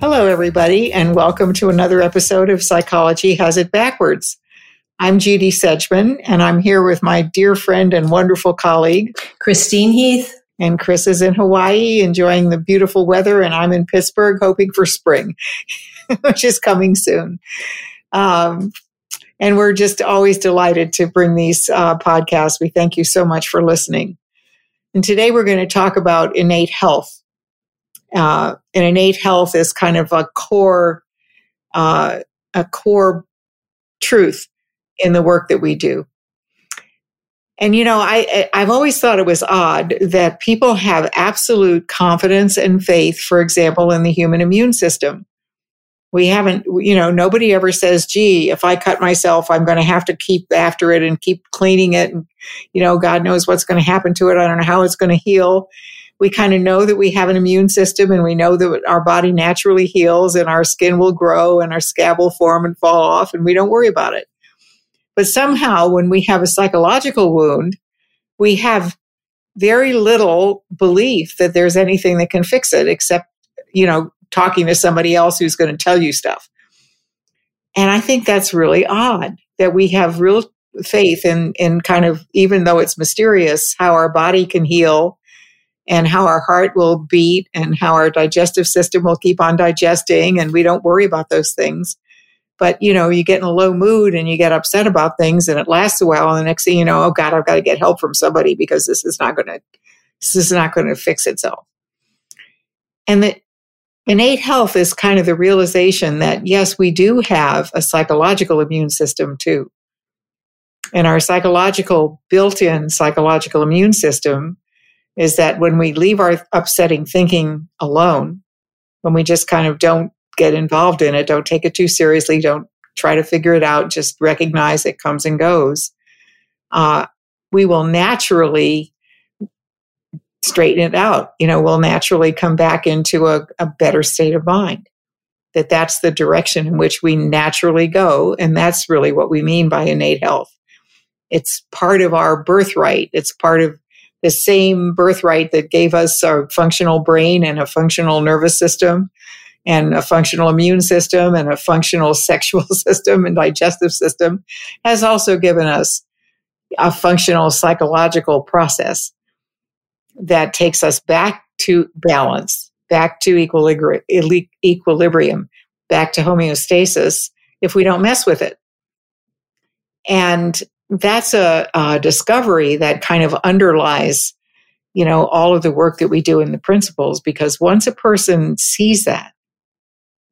Hello, everybody, and welcome to another episode of Psychology Has It Backwards. I'm Judy Sedgeman, and I'm here with my dear friend and wonderful colleague, Christine Heath. And Chris is in Hawaii enjoying the beautiful weather, and I'm in Pittsburgh hoping for spring, which is coming soon. Um, and we're just always delighted to bring these uh, podcasts. We thank you so much for listening. And today we're going to talk about innate health uh, and innate health is kind of a core uh, a core truth in the work that we do. And you know, I I've always thought it was odd that people have absolute confidence and faith, for example, in the human immune system. We haven't, you know, nobody ever says, gee, if I cut myself, I'm going to have to keep after it and keep cleaning it. And, you know, God knows what's going to happen to it. I don't know how it's going to heal we kind of know that we have an immune system and we know that our body naturally heals and our skin will grow and our scab will form and fall off and we don't worry about it. But somehow when we have a psychological wound, we have very little belief that there's anything that can fix it except, you know, talking to somebody else who's going to tell you stuff. And I think that's really odd that we have real faith in, in kind of, even though it's mysterious, how our body can heal and how our heart will beat and how our digestive system will keep on digesting and we don't worry about those things. But you know you get in a low mood and you get upset about things and it lasts a while and the next thing you know oh god i've got to get help from somebody because this is not going to this is not going to fix itself. And that innate health is kind of the realization that yes we do have a psychological immune system too. And our psychological built-in psychological immune system is that when we leave our upsetting thinking alone, when we just kind of don't get involved in it, don't take it too seriously, don't try to figure it out, just recognize it comes and goes, uh, we will naturally straighten it out. You know, we'll naturally come back into a, a better state of mind. That that's the direction in which we naturally go. And that's really what we mean by innate health. It's part of our birthright. It's part of the same birthright that gave us a functional brain and a functional nervous system and a functional immune system and a functional sexual system and digestive system has also given us a functional psychological process that takes us back to balance, back to equilibrium, back to homeostasis if we don't mess with it. And that's a, a, discovery that kind of underlies you know all of the work that we do in the principles because once a person sees that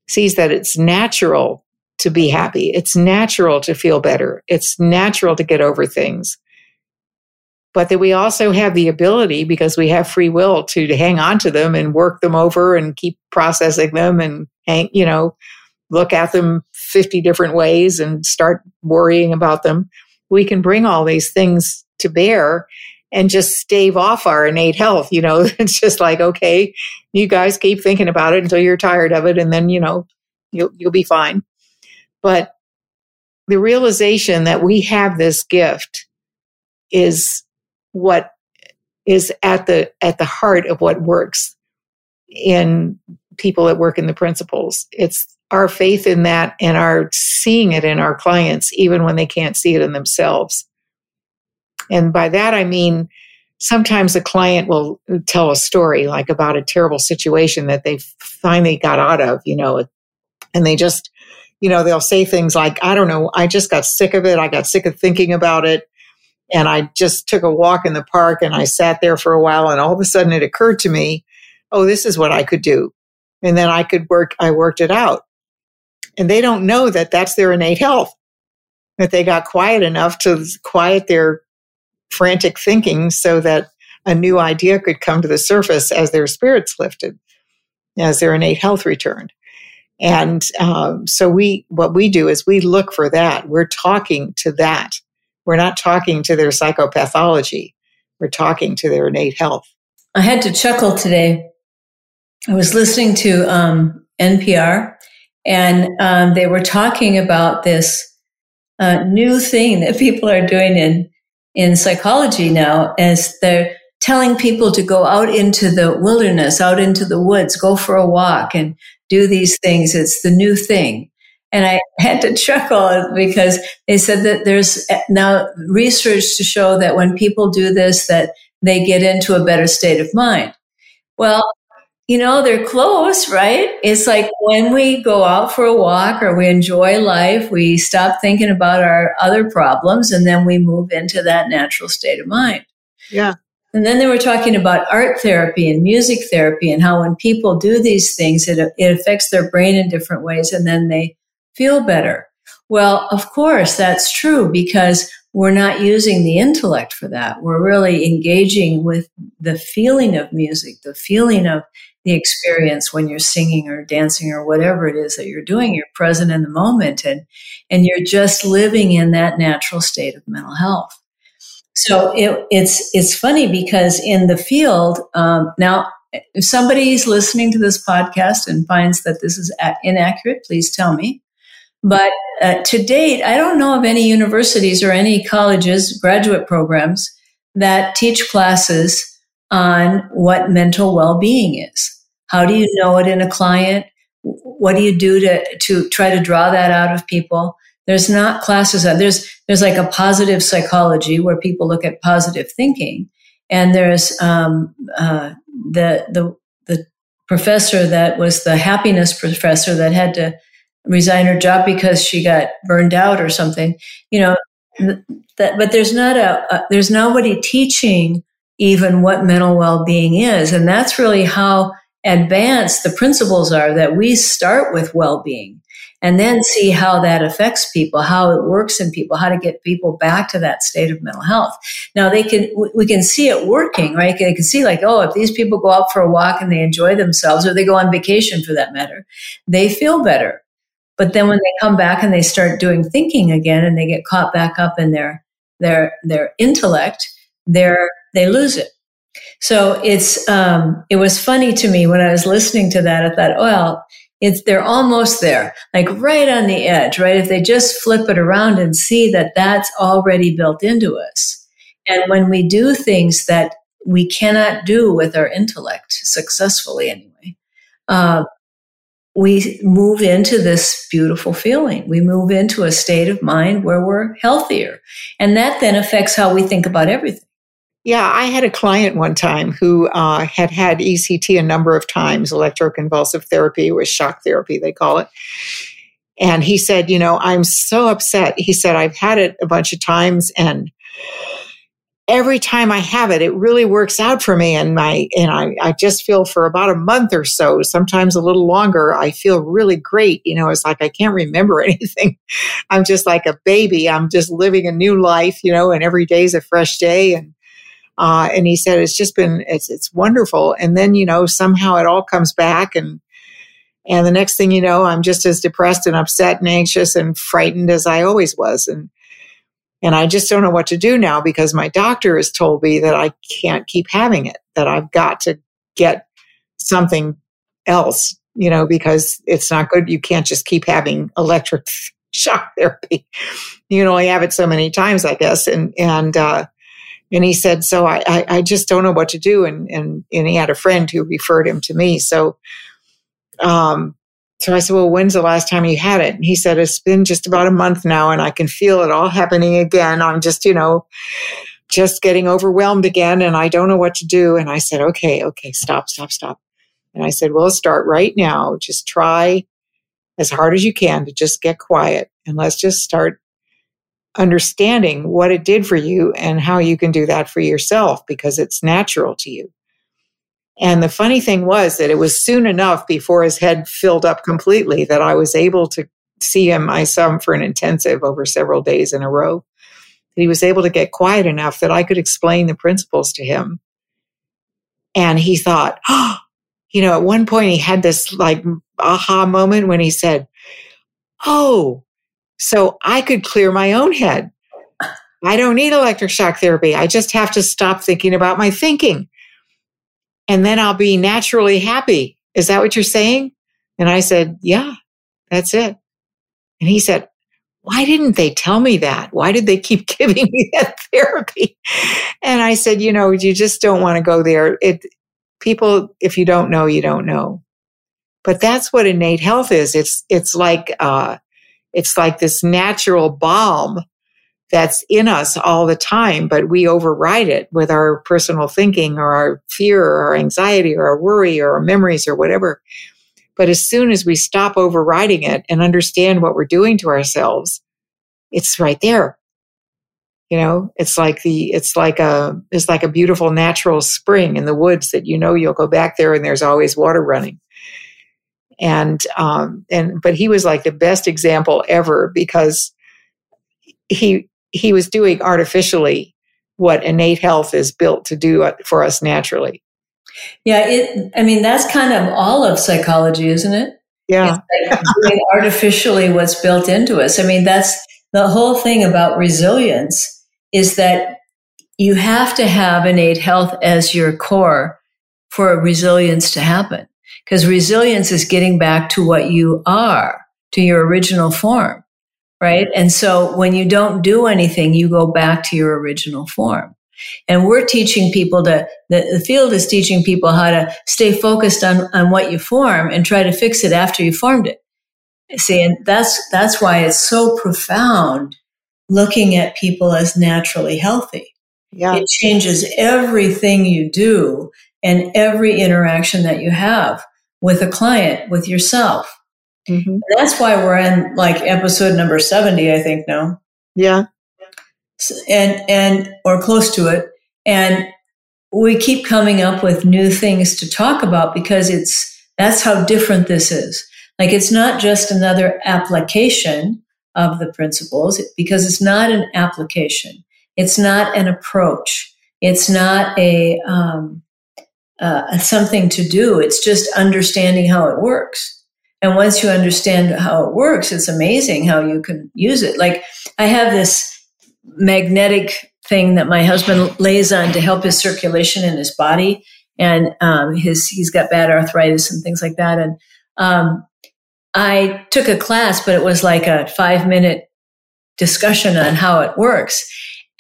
sees that it's natural to be happy it's natural to feel better it's natural to get over things but that we also have the ability because we have free will to, hang on to them and work them over and keep processing them and hang you know look at them 50 different ways and start worrying about them we can bring all these things to bear and just stave off our innate health. You know, it's just like, okay, you guys keep thinking about it until you're tired of it, and then, you know, you'll, you'll be fine. But the realization that we have this gift is what is at the at the heart of what works in people that work in the principles. It's our faith in that and our seeing it in our clients, even when they can't see it in themselves. And by that, I mean, sometimes a client will tell a story like about a terrible situation that they finally got out of, you know, and they just, you know, they'll say things like, I don't know, I just got sick of it. I got sick of thinking about it. And I just took a walk in the park and I sat there for a while. And all of a sudden it occurred to me, oh, this is what I could do. And then I could work, I worked it out. And they don't know that that's their innate health, that they got quiet enough to quiet their frantic thinking so that a new idea could come to the surface as their spirits lifted, as their innate health returned. And um, so we, what we do is we look for that. We're talking to that. We're not talking to their psychopathology. We're talking to their innate health. I had to chuckle today. I was listening to um, NPR, and um, they were talking about this uh, new thing that people are doing in in psychology now, as they're telling people to go out into the wilderness, out into the woods, go for a walk, and do these things. It's the new thing. And I had to chuckle because they said that there's now research to show that when people do this, that they get into a better state of mind. Well, you know, they're close, right? It's like when we go out for a walk or we enjoy life, we stop thinking about our other problems and then we move into that natural state of mind. Yeah. And then they were talking about art therapy and music therapy and how when people do these things, it, it affects their brain in different ways and then they feel better. Well, of course, that's true because we're not using the intellect for that. We're really engaging with the feeling of music, the feeling of the experience when you're singing or dancing or whatever it is that you're doing. You're present in the moment and, and you're just living in that natural state of mental health. So it, it's, it's funny because in the field, um, now, if somebody's listening to this podcast and finds that this is inaccurate, please tell me. But uh, to date, I don't know of any universities or any colleges, graduate programs that teach classes on what mental well-being is. How do you know it in a client? What do you do to, to try to draw that out of people? There's not classes. That there's, there's like a positive psychology where people look at positive thinking. And there's, um, uh, the, the, the professor that was the happiness professor that had to resign her job because she got burned out or something, you know, that, but there's not a, a, there's nobody teaching even what mental well-being is. And that's really how advanced the principles are that we start with well-being and then see how that affects people, how it works in people, how to get people back to that state of mental health. Now they can, we can see it working, right? They can see like, oh, if these people go out for a walk and they enjoy themselves or they go on vacation for that matter, they feel better. But then when they come back and they start doing thinking again and they get caught back up in their their their intellect, they're they lose it. So it's um, it was funny to me when I was listening to that. I thought, well, it's they're almost there, like right on the edge, right? If they just flip it around and see that that's already built into us, and when we do things that we cannot do with our intellect successfully, anyway, uh, we move into this beautiful feeling. We move into a state of mind where we're healthier. And that then affects how we think about everything. Yeah, I had a client one time who uh, had had ECT a number of times, electroconvulsive therapy or shock therapy, they call it. And he said, You know, I'm so upset. He said, I've had it a bunch of times and every time I have it, it really works out for me. And my, and I, I just feel for about a month or so, sometimes a little longer, I feel really great. You know, it's like I can't remember anything. I'm just like a baby. I'm just living a new life, you know, and every day is a fresh day. And, uh, and he said, it's just been, it's, it's wonderful. And then, you know, somehow it all comes back and, and the next thing you know, I'm just as depressed and upset and anxious and frightened as I always was. And, and I just don't know what to do now because my doctor has told me that I can't keep having it, that I've got to get something else, you know, because it's not good. You can't just keep having electric shock therapy. You can only have it so many times, I guess. And, and, uh, and he said, so I, I, I just don't know what to do. And, and, and he had a friend who referred him to me. So, um, so I said, Well, when's the last time you had it? And he said, It's been just about a month now, and I can feel it all happening again. I'm just, you know, just getting overwhelmed again, and I don't know what to do. And I said, Okay, okay, stop, stop, stop. And I said, Well, start right now. Just try as hard as you can to just get quiet, and let's just start understanding what it did for you and how you can do that for yourself because it's natural to you. And the funny thing was that it was soon enough before his head filled up completely that I was able to see him. I saw him for an intensive over several days in a row. He was able to get quiet enough that I could explain the principles to him. And he thought, oh, you know, at one point he had this like aha moment when he said, Oh, so I could clear my own head. I don't need electric shock therapy. I just have to stop thinking about my thinking. And then I'll be naturally happy. Is that what you're saying? And I said, Yeah, that's it. And he said, Why didn't they tell me that? Why did they keep giving me that therapy? And I said, You know, you just don't want to go there. It, people, if you don't know, you don't know. But that's what innate health is. It's, it's like, uh, it's like this natural balm that's in us all the time, but we override it with our personal thinking or our fear or our anxiety or our worry or our memories or whatever. But as soon as we stop overriding it and understand what we're doing to ourselves, it's right there. You know, it's like the, it's like a, it's like a beautiful natural spring in the woods that you know you'll go back there and there's always water running. And, um, and, but he was like the best example ever because he, he was doing artificially what innate health is built to do for us naturally. Yeah, it. I mean, that's kind of all of psychology, isn't it? Yeah, like doing artificially what's built into us. I mean, that's the whole thing about resilience is that you have to have innate health as your core for resilience to happen. Because resilience is getting back to what you are, to your original form right? And so when you don't do anything, you go back to your original form. And we're teaching people to, the, the field is teaching people how to stay focused on, on what you form and try to fix it after you formed it. See, and that's, that's why it's so profound looking at people as naturally healthy. Yeah. It changes everything you do and every interaction that you have with a client, with yourself. Mm-hmm. That's why we're in like episode number 70, I think now. Yeah. And, and, or close to it. And we keep coming up with new things to talk about because it's, that's how different this is. Like it's not just another application of the principles because it's not an application. It's not an approach. It's not a, um, uh, something to do. It's just understanding how it works. And once you understand how it works, it's amazing how you can use it. Like I have this magnetic thing that my husband lays on to help his circulation in his body. And um, his he's got bad arthritis and things like that. And um, I took a class, but it was like a five minute discussion on how it works.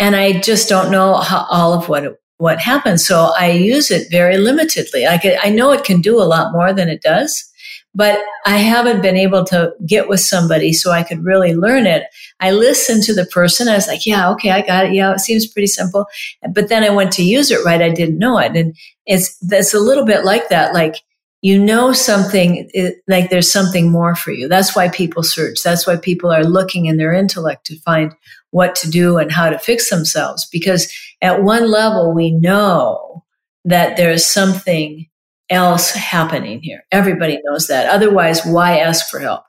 And I just don't know how, all of what it, what happens. So I use it very limitedly. I, I know it can do a lot more than it does but I haven't been able to get with somebody so I could really learn it. I listened to the person. I was like, yeah, okay, I got it. Yeah, it seems pretty simple. But then I went to use it right. I didn't know it. And it's, that's a little bit like that. Like, you know something eh, like there's something more for you. That's why people search. That's why people are looking in their intellect to find what to do and how to fix themselves. Because at one level, we know that there's something else happening here. Everybody knows that. Otherwise, why ask for help?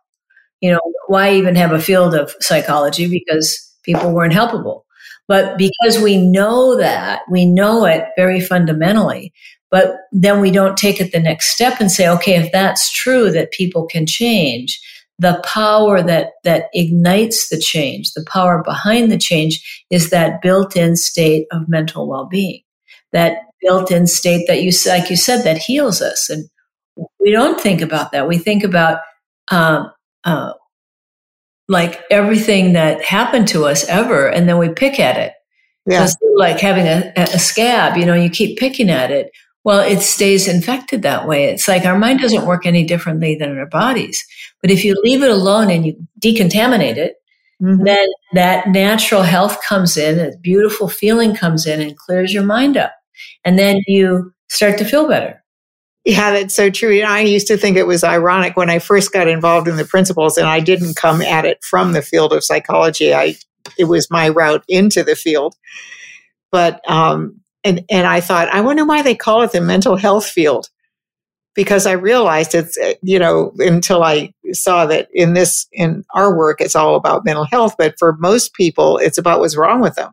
You know, why even have a field of psychology because people weren't helpable. But because we know that, we know it very fundamentally, but then we don't take it the next step and say, okay, if that's true that people can change, the power that, that ignites the change, the power behind the change is that built in state of mental well being. That built-in state that you like you said that heals us and we don't think about that we think about um, uh, like everything that happened to us ever and then we pick at it yeah. like having a, a scab you know you keep picking at it well it stays infected that way it's like our mind doesn't work any differently than our bodies but if you leave it alone and you decontaminate it mm-hmm. then that natural health comes in a beautiful feeling comes in and clears your mind up and then you start to feel better. Yeah, that's so true. And I used to think it was ironic when I first got involved in the principles and I didn't come at it from the field of psychology. I it was my route into the field. But um and and I thought, I wonder why they call it the mental health field. Because I realized it's uh, you know, until I saw that in this in our work it's all about mental health, but for most people it's about what's wrong with them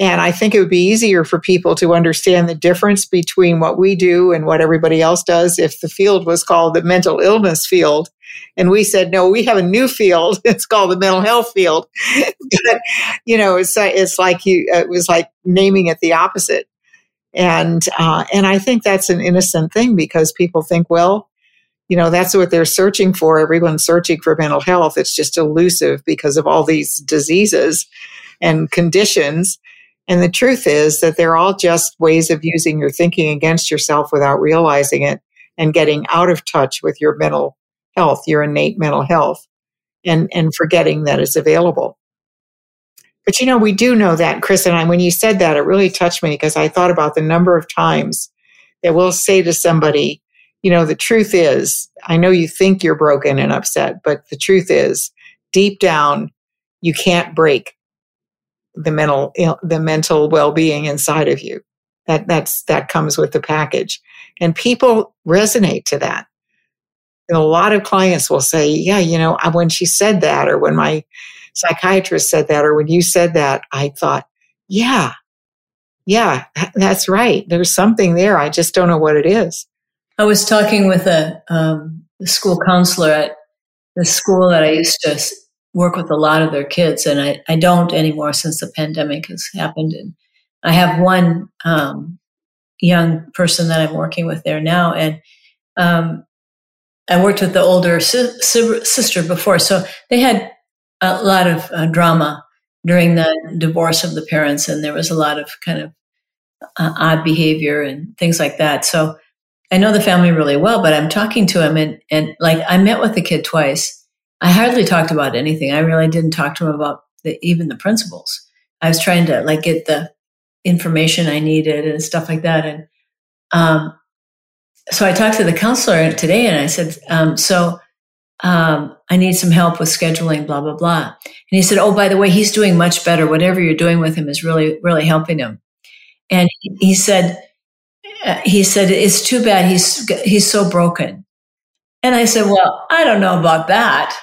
And I think it would be easier for people to understand the difference between what we do and what everybody else does if the field was called the mental illness field. And we said, no, we have a new field. It's called the mental health field. but, you know, it's, it's like you, it was like naming it the opposite. And, uh, and I think that's an innocent thing because people think, well, you know, that's what they're searching for. Everyone's searching for mental health. It's just elusive because of all these diseases and conditions. And the truth is that they're all just ways of using your thinking against yourself without realizing it and getting out of touch with your mental health, your innate mental health, and, and forgetting that it's available. But you know, we do know that, Chris and I, when you said that, it really touched me because I thought about the number of times that we'll say to somebody, you know, the truth is, I know you think you're broken and upset, but the truth is, deep down, you can't break the mental the mental well-being inside of you. That that's that comes with the package, and people resonate to that. A lot of clients will say, "Yeah, you know, when she said that, or when my psychiatrist said that, or when you said that, I thought, yeah, yeah, that's right. There's something there. I just don't know what it is." I was talking with a, um, school counselor at the school that I used to work with a lot of their kids, and I, I don't anymore since the pandemic has happened. And I have one um, young person that I'm working with there now, and um, I worked with the older si- sister before, so they had a lot of uh, drama during the divorce of the parents, and there was a lot of kind of uh, odd behavior and things like that. So I know the family really well, but I'm talking to him and, and like I met with the kid twice. I hardly talked about anything. I really didn't talk to him about the, even the principles. I was trying to like get the information I needed and stuff like that. And, um, so I talked to the counselor today and I said, um, so, um, I need some help with scheduling, blah, blah, blah. And he said, Oh, by the way, he's doing much better. Whatever you're doing with him is really, really helping him. And he said, he said, "It's too bad he's he's so broken." And I said, "Well, I don't know about that."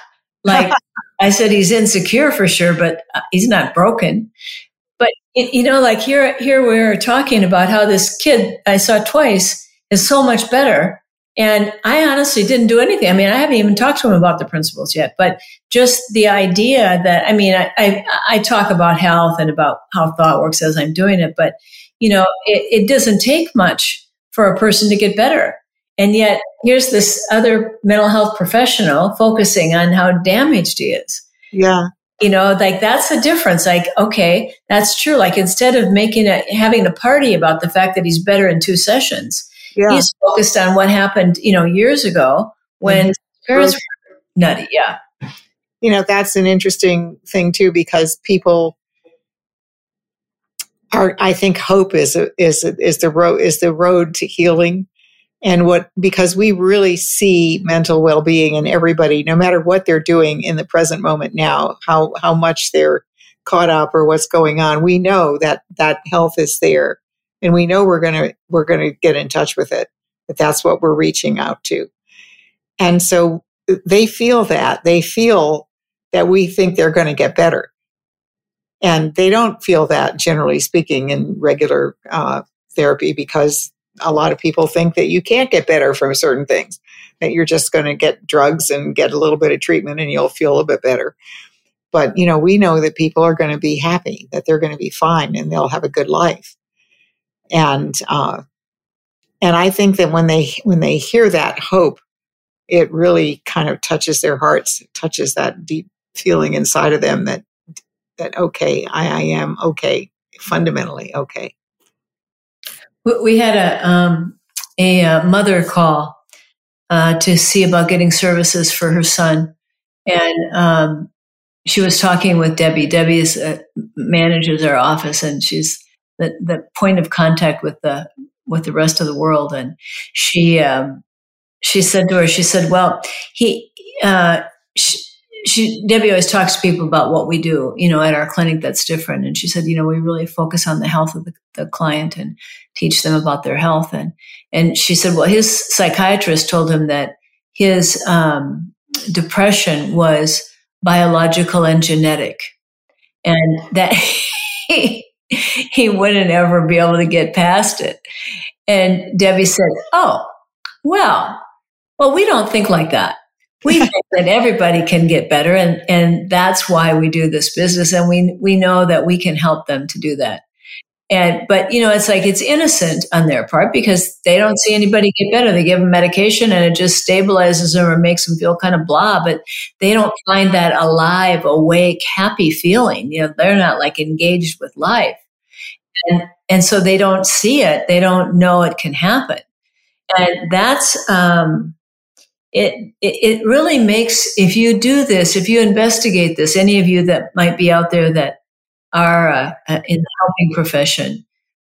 Like I said, he's insecure for sure, but uh, he's not broken. But you know, like here, here we are talking about how this kid I saw twice is so much better. And I honestly didn't do anything. I mean, I haven't even talked to him about the principles yet, but just the idea that, I mean, I, I, I talk about health and about how thought works as I'm doing it, but you know, it, it doesn't take much for a person to get better. And yet here's this other mental health professional focusing on how damaged he is. Yeah. You know, like that's the difference. Like, okay, that's true. Like instead of making a, having a party about the fact that he's better in two sessions, yeah. he's focused on what happened, you know, years ago when mm-hmm. parents were nutty. Yeah. You know, that's an interesting thing too, because people are, I think hope is is is the road is the road to healing, and what because we really see mental well being in everybody, no matter what they're doing in the present moment now, how how much they're caught up or what's going on. We know that that health is there, and we know we're gonna we're gonna get in touch with it. That that's what we're reaching out to, and so they feel that they feel that we think they're going to get better and they don't feel that, generally speaking, in regular uh, therapy because a lot of people think that you can't get better from certain things, that you're just going to get drugs and get a little bit of treatment and you'll feel a bit better. But, you know, we know that people are going to be happy, that they're going to be fine and they'll have a good life. And, uh, and I think that when they, when they hear that hope, it really kind of touches their hearts, touches that deep feeling inside of them that that okay, I, I am okay, fundamentally okay. We had a um, a, uh, mother call uh, to see about getting services for her son, and um, she was talking with Debbie. Debbie is, uh, manages our office, and she's the the point of contact with the with the rest of the world. And she um, she said to her, she said, "Well, he." Uh, she, she Debbie always talks to people about what we do, you know, at our clinic that's different. And she said, you know, we really focus on the health of the, the client and teach them about their health. And and she said, well, his psychiatrist told him that his um, depression was biological and genetic, and that he, he wouldn't ever be able to get past it. And Debbie said, Oh, well, well, we don't think like that. We think that everybody can get better. And, and that's why we do this business. And we, we know that we can help them to do that. And, but you know, it's like it's innocent on their part because they don't see anybody get better. They give them medication and it just stabilizes them or makes them feel kind of blah, but they don't find that alive, awake, happy feeling. You know, they're not like engaged with life. And, and so they don't see it. They don't know it can happen. And that's, um, it, it, it really makes, if you do this, if you investigate this, any of you that might be out there that are uh, uh, in the helping profession,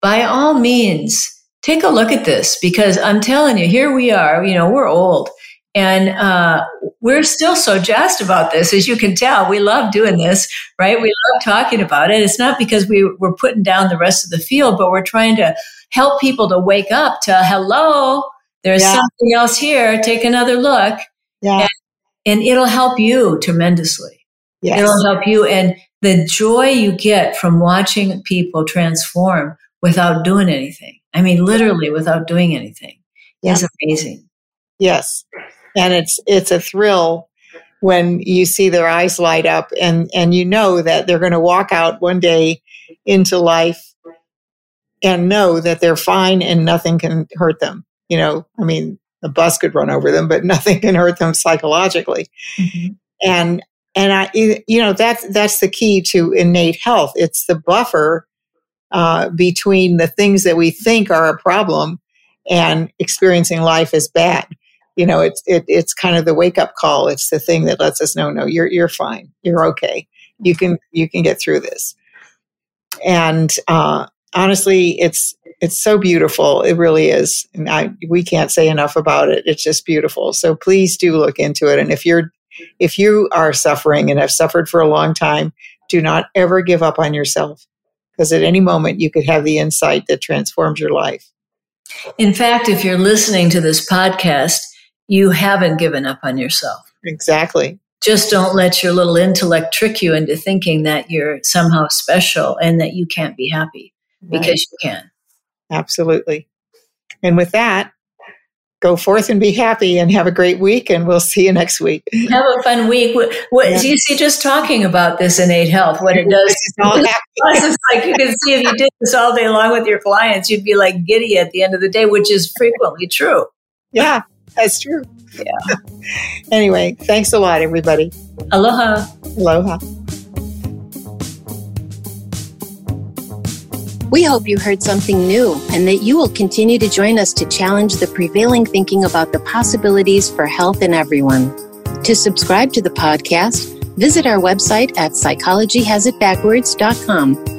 by all means, take a look at this because I'm telling you, here we are, you know, we're old and uh, we're still so jazzed about this. As you can tell, we love doing this, right? We love talking about it. It's not because we, we're putting down the rest of the field, but we're trying to help people to wake up to hello, there's yeah. something else here. Take another look. Yeah. And, and it'll help you tremendously. Yes. It'll help you. And the joy you get from watching people transform without doing anything. I mean, literally without doing anything yeah. is amazing. Yes. And it's, it's a thrill when you see their eyes light up and, and you know that they're going to walk out one day into life and know that they're fine and nothing can hurt them. You know, I mean, a bus could run over them, but nothing can hurt them psychologically. Mm-hmm. And and I, you know, that's that's the key to innate health. It's the buffer uh, between the things that we think are a problem and experiencing life as bad. You know, it's it, it's kind of the wake up call. It's the thing that lets us know, no, you're you're fine, you're okay, you can you can get through this. And uh, honestly, it's it's so beautiful. It really is, and I, we can't say enough about it. It's just beautiful. So please do look into it. And if you're if you are suffering and have suffered for a long time, do not ever give up on yourself because at any moment you could have the insight that transforms your life. In fact, if you're listening to this podcast, you haven't given up on yourself. Exactly. Just don't let your little intellect trick you into thinking that you're somehow special and that you can't be happy right. because you can. Absolutely. And with that, go forth and be happy and have a great week and we'll see you next week. Have a fun week. What, what yeah. you see just talking about this innate health what it does it's like you can see if you did this all day long with your clients you'd be like giddy at the end of the day which is frequently true. Yeah that's true. Yeah. Anyway thanks a lot everybody. Aloha. Aloha We hope you heard something new and that you will continue to join us to challenge the prevailing thinking about the possibilities for health in everyone. To subscribe to the podcast, visit our website at psychologyhasitbackwards.com